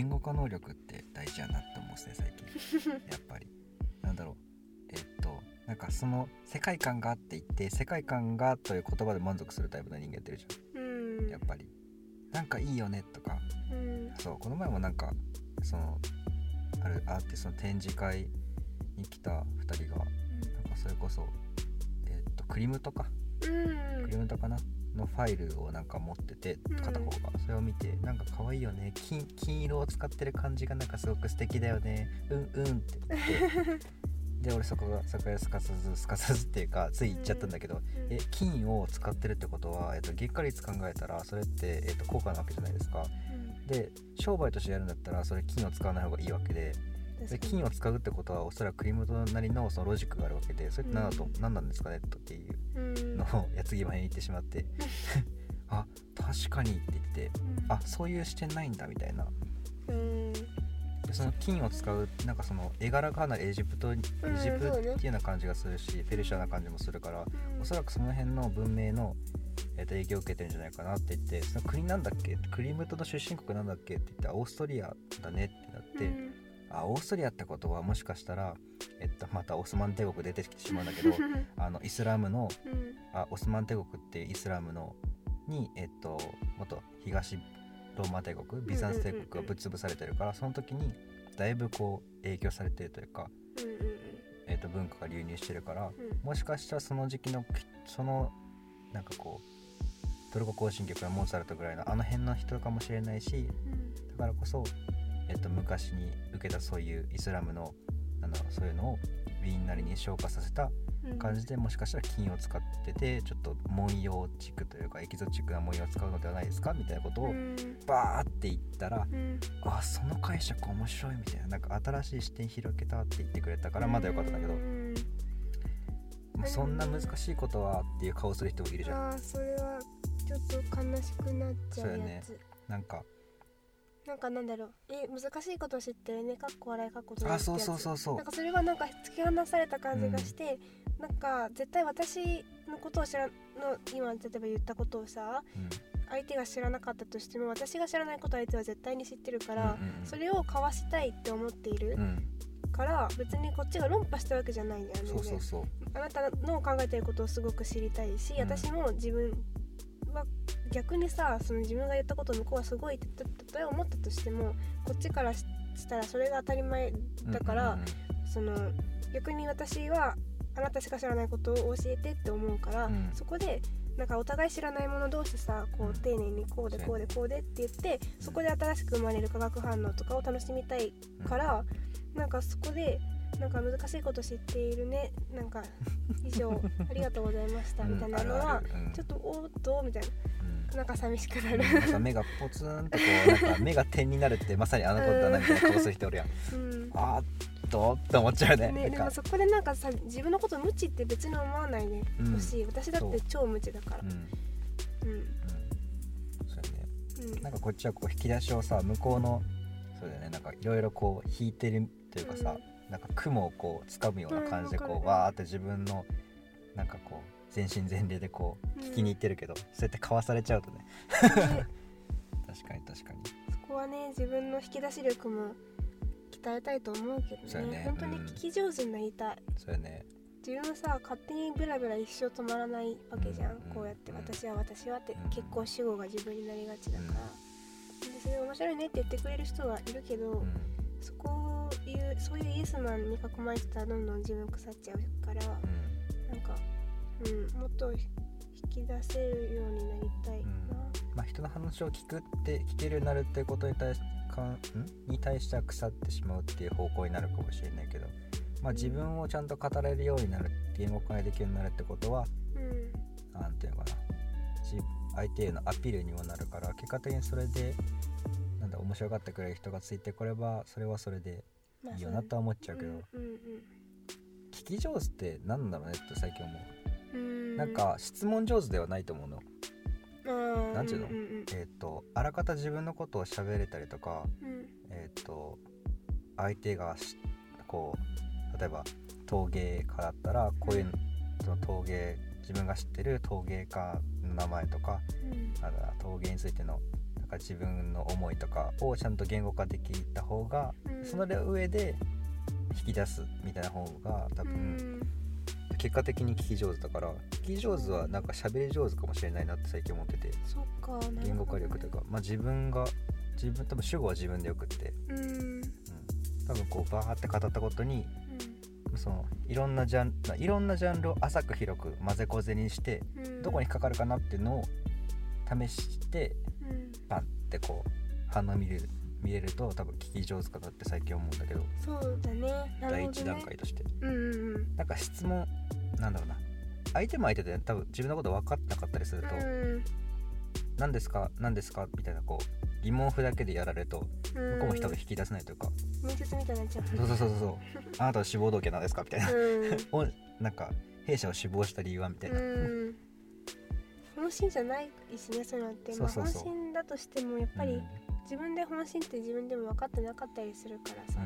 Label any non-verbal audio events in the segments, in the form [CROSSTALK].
言語化能力って大事やなって思うんですね最近。[LAUGHS] やっぱり。なんだろう。えっとなんかその世界観があって言って世界観がという言葉で満足するタイプの人間やってるじうん。ゃん。やっぱり。なんかいいよねとか。うん。そうこの前もなんかそのあるアーティストの展示会に来た2人がなんかそれこそえっとクリムとか。うん。クリムとかなのファイルをなんか持っててうん片方が。それを見てなんか可愛いよね。金金色を使ってる感じがなんかすごく素敵だよね。うんうんって。言ってで俺そこがそこですかさずすかさずっていうかつい言っちゃったんだけど、え金を使ってるってことは、えっと、月下率考えたらそれって、えっと、高価なわけじゃないですか。で商売としてやるんだったらそれ金を使わない方がいいわけでで金を使うってことはおそらくクリムトなりのそのロジックがあるわけでそれって何だと、うん何なんですかねっていううん。のを矢継ぎ早に言ってしまって。[LAUGHS] あ確かにって言ってあそういう視点ないんだみたいな。うん。でその金を使うなんかその絵柄がかなりエジプトエジプトっていうような感じがするし、ペルシャな感じもするからおそらくその辺の文明の、えー、と影響を受けてるんじゃないかなって言ってその国なんだっけ？クリムトの出身国なんだっけ？って言ってオーストリアだねってなって、あオーストリアってことはもしかしたら、えっと、またオスマン帝国出てきてしまうんだけど [LAUGHS] あのイスラムのうん。あオスマン帝国ってイスラムのに、えっと、元東ローマ帝国ビザンツ帝国がぶっ潰されてるからその時にだいぶこう影響されてるというか、うんうんえっと、文化が流入してるからうん。もしかしたらその時期のそのなんかこうトルコ行進曲やモーツァルトぐらいのあの辺の人かもしれないしだからこそ、えっと、昔に受けたそういうイスラムのなんだろうそういうのをウィーンなりに消化させたうん。感じでもしかしたら金を使っててちょっと文様チックというかエキゾチックな文様を使うのではないですかみたいなことをうん。バーって言ったらうん。あその解釈面白いみたいななんか新しい視点広げたって言ってくれたからまだよかったんだけど、そんな難しいことはっていう顔する人もいるじゃん。あーそれはちょっと悲しくなっちゃうやそうやね。つなんかなんかなんだろう。え難しいこと知ってるね。かっこ笑いかっこあそうそうそうそう。なんかそれはなんか突き放された感じがして、なんか絶対私のことを知らの今例えば言ったことをさうん。相手が知らなかったとしても私が知らないことは相手は絶対に知ってるから、うんうんうん。それを交わしたいって思っているうん。から、別にこっちが論破したわけじゃないんだよね。そうそうそうあなたの考えてることをすごく知りたいし、うん私も自分は逆にさその自分が言ったことを向こうはすごいってたたとえ思ったとしてもこっちからししたらそれが当たり前だから、うんうんうん。その逆に私はあなたしか知らないことを教えてって思うから、うん。そこでなんかお互い知らないもの同士さこうんう丁寧にこうでこうでこうでって言ってそこで新しく生まれる化学反応とかを楽しみたいから、なんかそこでなんか難しいこと知っているね。なんか [LAUGHS] 以上ありがとうございました。みたいなのは、ちょっとおーっとみたいうん。ななんか寂しくなる。なんか目がポツンとこうなんか目が点になるってまさにあのことだなみたいな顔する人おるやん。うん。あーっとって思っちゃうね。ね、なんか。そこでなんかさ自分のこと無知って別に思わないでうん。ほしい、私だって超無知だから。うん。うん。うん。そうやね。うん。なんかこっちはこう引き出しをさ向こうのそうだよね。なんかいろいろこう引いてるというかさ、なんか雲をこう掴むような感じでこう、うんわーって自分のなんかこう全身全霊でこううん。聞きに行ってるけど、そうやってかわされちゃうとね。ね。[LAUGHS] 確かに確かに。そこはね自分の引き出し力も鍛えたいと思うけどね。ね。本当に聞き上手になりたい、そうやね。自分さ勝手にブラブラ一生止まらないわけじゃん、うん。こうやってうん。私は私はって、うん。結構主語が自分になりがちだから、でそれ面白いねって言ってくれる人はいるけど、うん。そこを言うそういうイエスマンに囲まれてたらどんどん自分腐っちゃうから、うんなんか、うん、もっと引き出せるようになりたいな。まあ、人の話を聞くって聞けるようになるってことに対しかんに対しては腐ってしまうっていう方向になるかもしれないけど、まあ、自分をちゃんと語れるようになる言語化ができるようになるってことはうん。なんていうのかな。じ相手へのアピールにもなるから結果的にそれでなんだ面白がってくれる人がついてこればそれはそれでまあいいよなとは思っちゃうけど、うんうん聞き上手って何なんだろうねって最近思う、うんうん、なんか質問上手ではないと思うの。ななんていうの？んうんえっ、とあらかた自分のことを喋れたりとかうん。えっ、と相手がしこう例えば陶芸家だったらこういうその陶芸自分が知ってる陶芸家の名前とかうん。なんだ陶芸についてのか自分の思いとかをちゃんと言語化できた方が、うん。その上で引き出すみたいな方が多う分、ん。結果的に聞き上手だから聞き上手はなんか喋り上手かもしれないなって最近思ってて。言語化力というか、まあ、自分が自分多分主語は自分でよくって、うん。うん、多分こうバーって語ったことにうそのいろんなジャンいろんなジャンルを浅く広く混ぜこぜにしてんうん。どこに引っかかるかなっていうのを試してうんバンってこう反応見れる見れると多分聞き上手かなって最近思うんだけど。そうだね。第一段階として。うんうんうん。なんか質問なんだろうな。相手も相手で多分自分のこと分かってなかったりするとうん「何ですか何ですか?」みたいなこう疑問符だけでやられるとうん向こうも多分引き出せないというか。面接みたいになっちゃう「そうそうそうそう [LAUGHS] あなたは志望動機は何ですか?」みたいな。うん。[LAUGHS] をなんか弊社を志望した理由は？みたいな、うん本心じゃないしねそういうのってまあ、本心だとしてもやっぱりうん。自分で本心って自分でも分かってなかったりするからさ、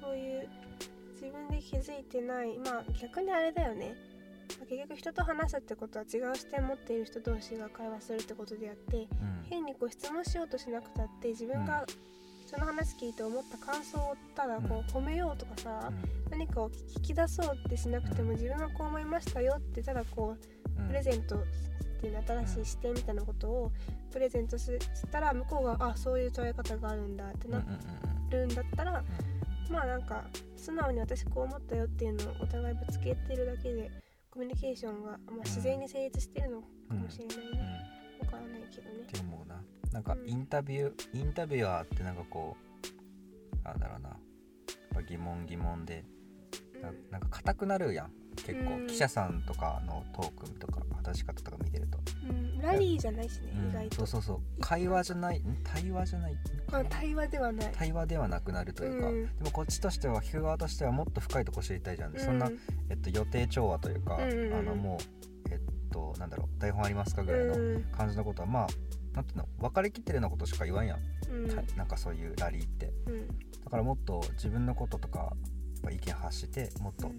そういう自分で気づいてないまあ逆にあれだよね。まあ結局人と話すってことは違う視点を持っている人同士が会話するってことであってうん。うん変にこう質問しようとしなくたって自分がその話聞いて思った感想をただこう褒めようとかさ、何かを聞き出そうってしなくてもうん。自分はこう思いましたよってただこううん。プレゼントっていう新しい視点みたいなことをプレゼントしたら向こうがあそういう捉え方があるんだってなるんだったら、まあなんか素直に私こう思ったよっていうのをお互いぶつけてるだけでコミュニケーションが、まあ、自然に成立してるのかもしれないね、わからないけどねって思うななんかインタビュー、インタビュアーってなんかこうなんだろうなやっぱ疑問疑問でななんか硬くなるやん結構、うん。記者さんとかのトークとか話し方とか見てると、うん、うんラリーじゃないしね、うん。意外と。そうそうそう。会話じゃないん対話じゃない？まあ対話ではない。対話ではなくなるというか、うん。でもこっちとしては聞く側としてはもっと深いとこ知りたいじゃん、そんなう、えっと、予定調和というか、うんうんうん。あのもうえっとなんだろう台本ありますかぐらいのうん。感じのことはまあなんていうの分かりきってるようなことしか言わんやん、うん。たなんかそういうラリーって。うん。だからもっと自分のこととかやっぱ意見発してもっと、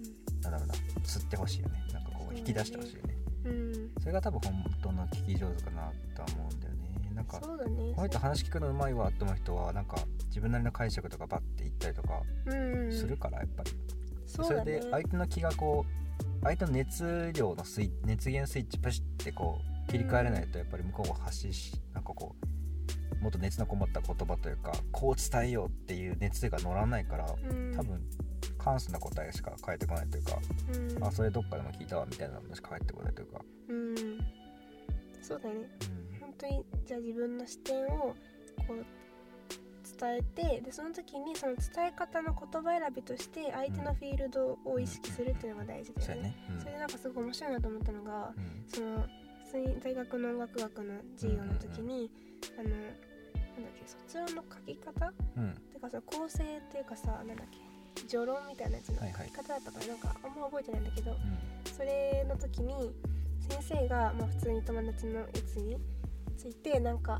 なんだろうな釣ってほしいよね。なんかこそう引き出してほしいよね。うん。それが多分本当の聞き上手かなとは思うんだよね。なんかそうだね。この人話聞くのうまいわって思う人はなんか自分なりの解釈とかバッて言ったりとかするからやっぱり、そね。れで相手の気がこう相手の熱量のスイ熱源スイッチパシッてこう切り替えれないとやっぱり向こうが発信しなんかこうもっと熱のこもった言葉というかこう伝えようっていう熱が乗らないからうん。多分簡素な答えしか返ってこないというか、うん。あそれどっかでも聞いたわみたいなのしか返ってこないというか、うん。そうだね。うん。本当にじゃあ自分の視点をこう伝えてでその時にその伝え方の言葉選びとして相手のフィールドを意識するっていうのが大事だよね。そうん。それでなんかすごい面白いなと思ったのがうん。その大学の音楽学の授業の時に、あのなんだっけ卒論の書き方？うん。てかその構成っていうかさなんだっけ序論みたいなやつの書き方だったからなんかあんま覚えてないんだけど、うん。それの時に先生が、まあ、普通に友達のやつについてなんか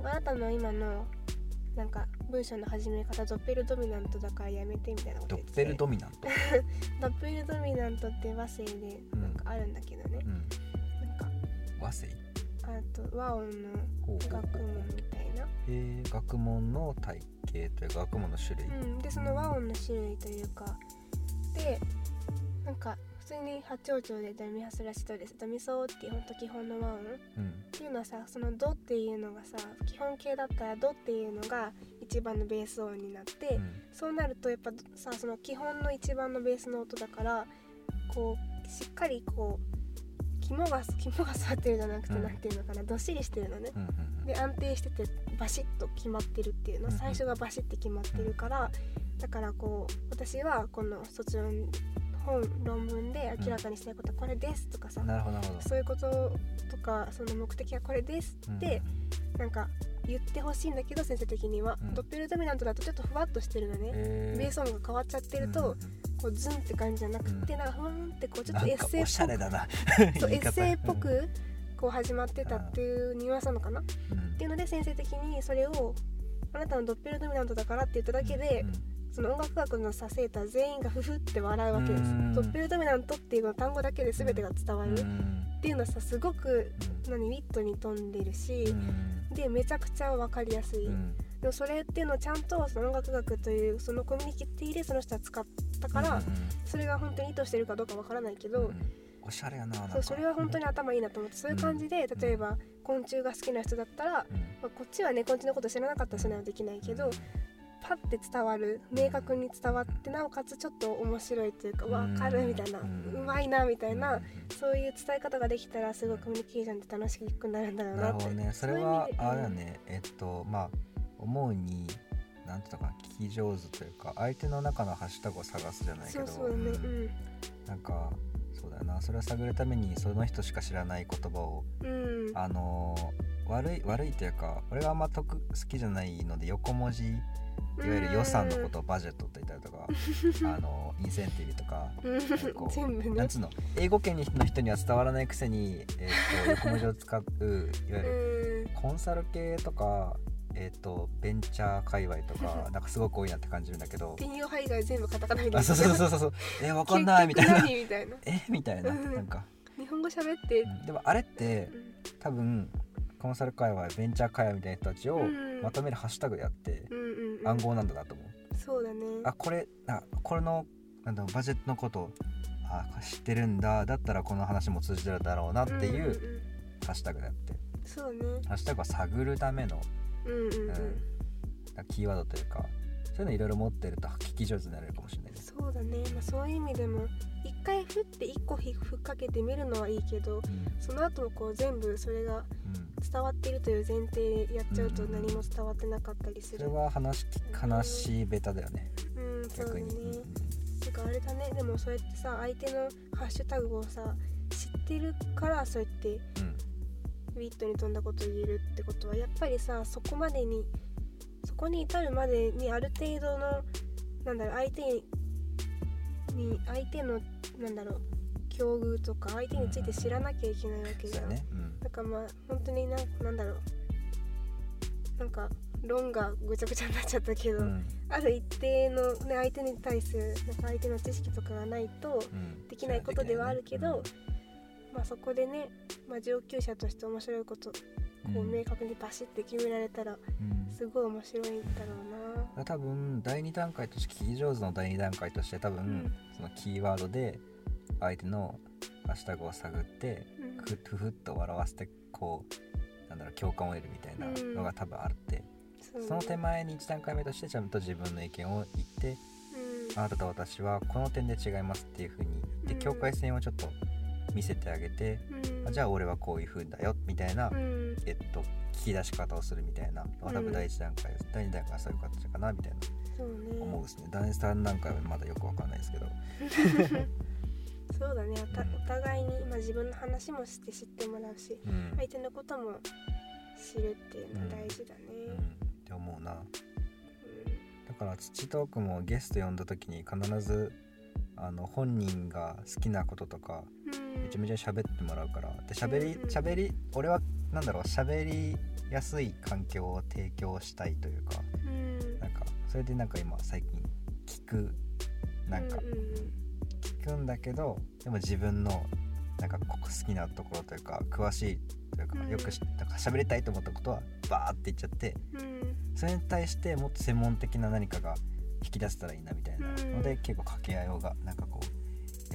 あなたの今のなんか文章の始め方ドッペルドミナントだからやめてみたいなこと言ってて。ドッペルドミナント、[LAUGHS] ドッペルドミナントって和声でなんかあるんだけどね、うん、なんか和声あと和音の学問みたいな、えー、学問の体系というか学問の種類、うん、でその和音の種類というか。でなんか普通に八丁調でドミファソラシドです。ドミソっていうほんと基本の和音。うん。っていうのはさそのドっていうのがさ基本形だったらドっていうのが一番のベース音になって、うん。そうなるとやっぱさその基本の一番のベースの音だからこうしっかりこう肝が肝が座ってるじゃなくて、うん。なんていうのかなどっしりしてるのね。う。んうんで安定しててバシッと決まってるっていうのうんうん最初がバシッて決まってるからだからこう私はこの卒論本論文で明らかにしたいことはこれですとかさうん、そういうこととかその目的はこれですってなんか言ってほしいんだけど先生的には、うん。ドッペルドミナントだとちょっとふわっとしてるのね、えー。ベース音が変わっちゃってると、うんうんうんこうズンって感じじゃなくて、うんなんかふわんってこうちょっとエッセイおしゃれっぽくだな。そうエッセイっぽく [LAUGHS] こう始まってたっていうニュアンスなのかなっうん。ていうので先生的にそれをあなたのドッペルドミナントだからって言っただけで、うん。その音楽学のさ生徒全員がフフって笑うわけです。うん。ドッペルドミナントっていう単語だけで全てが伝わる、っうん。ていうのはさすごく何ウィットに富んでるし、でめちゃくちゃ分かりやすい、うんでもそれっていうのをちゃんとその音楽学というそのコミュニティでその人は使ったから、うんそれが本当に意図してるかどうかわからないけど、うんうん。おしゃれやなそうそれは本当に頭いいなと思ってそういう感じで、例えば昆虫が好きな人だったら、うん。まあ、こっちはね昆虫のこと知らなかったらそれはできないけど、うん。パッて伝わる明確に伝わってなおかつちょっと面白いというかうん。分かるみたいな、ううんまいなみたいな、うん。そういう伝え方ができたらすごいコミュニケーションって楽しくなるんだろうなって。なるほどね。それそういうはあれだね。えっとまあ思うになんていうのかな聞き上手というか相手の中のハッシュタグを探すじゃないけどそうそうだねうん。うんなんかそうだよな。それを探るためにその人しか知らない言葉をうん。あのー悪い悪いというか俺があんま得好きじゃないので横文字いわゆる予算のことをバジェットって言ったりとか [LAUGHS] あのインセンティブとかうん。こうね。なんつうの？英語圏の人には伝わらないくせに、えー、と横文字を使ういわゆるうん。コンサル系とか、えー、とベンチャー界隈とか [LAUGHS] なんかすごく多いなって感じるんだけど。金外全部カタカナあそうそうそうそうそう。[LAUGHS] えわかんないみたいな。[LAUGHS] みたいな。えみたいなうんなんか、日本語喋って。うん。でもあれって多分コンサル界隈ベンチャー界隈みたいな人たちをうんまとめるハッシュタグであって暗号なんだなと思う、そうだね。あこれあこれのなんだろうバジェットのことあ知ってるんだ。だったらこの話も通じてるだろうなっていんうん。ハッシュタグであって。そうね。ハッシュタグは探るためのうんうんうん。うん。キーワードというかそういうのいろいろ持ってると聞き上手になれるかもしれないです、そうだね、まあ、そういう意味でも一回ふって一個ひふっかけてみるのはいいけどうん。その後もこう全部それがうん。伝わっているという前提でやっちゃうとうん何も伝わってなかったりする。それは話話ベタだよね。うん。そうだね。逆に、うん。てかあれだね。でもそうやってさ相手のハッシュタグをさ知ってるからそうやってうんウィットに富んだことを言えるってことはやっぱりさそこまでにそこに至るまでにある程度のなんだろう相手にに相手のなんだろう境遇とか相手について知らなきゃいけないわけじゃん、ね、うん。だからまあ本当になんなんだろう。なんか論がぐちゃぐちゃになっちゃったけど、うん。ある一定の、ね、相手に対するなんか相手の知識とかがないとうん。できないことではあるけど、うんまあそこでね、まあ、上級者として面白いことこううん。明確にバシッて決められたらうん。すごい面白いんだろうな。多分第2段階として聞き上手の第2段階として多分、うん。そのキーワードで相手のハッシュタグを探ってうん。ふふふっと笑わせてこうなんだろう共感を得るみたいなのが多分あって、そう。ねその手前に1段階目としてちゃんと自分の意見を言ってうん。あなたと私はこの点で違いますっていう風に言ってうん。境界線をちょっと見せてあげて、うん。あじゃあ俺はこういう風だよみたいな、うん。えっと聞き出し方をするみたいなのが多うん分第1段階第2段階はそういう形かなみたいなそうね。思うですね。第3段階はまだよくわかんないですけど。[LAUGHS] そうだね。お互いに、まあ、自分の話もして知ってもらうしうん、相手のことも知るっていうのは大事だね。うん、って思うな。だから土トークもゲスト呼んだ時に必ずあの本人が好きなこととかうんめちゃめちゃ喋ってもらうから。で喋り喋り俺はなんだろう喋りやすい環境を提供したいというかうん。なんかそれでなんか今最近聞くなんか聞くんだけどでも自分のなんかここ好きなところというか詳しいというか、うん。よくしなんか喋りたいと思ったことはバーって言っちゃってうん。それに対してもっと専門的な何かが引き出せたらいいなみたいなので、うん。結構掛け合いをがなんかこう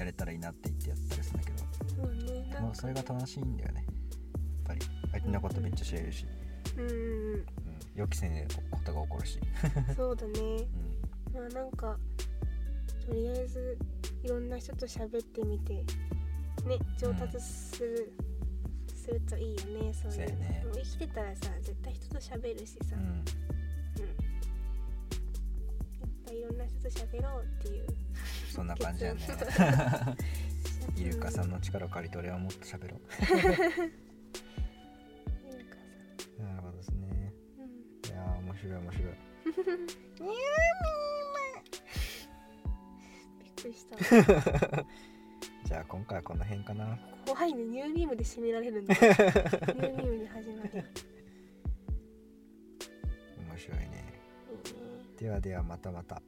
やれたらいいなって言ってやったりするんだけど。そうねなんか。もうそれが楽しいんだよね。やっぱり。相手のことめっちゃ知れるし、うんうんうん、予期せぬことが起こるし、うんそうだね。うん。まあなんかとりあえずいろんな人と喋ってみてね上達する、するといいよねそういう。そうやね。生きてたらさ絶対人と喋るしさ、うん。うん。やっぱいろんな人と喋ろうっていうそんな感じやね。イルカさんの力を借りて俺はもっと喋ろう。なるほどですね。うんいやー面白い面白い。びっくりした。[LAUGHS] じゃあ今回はこの辺かな。怖いね。ニュービームで締められるんだ。ニュービームで始ま面白いね。ではではまたまた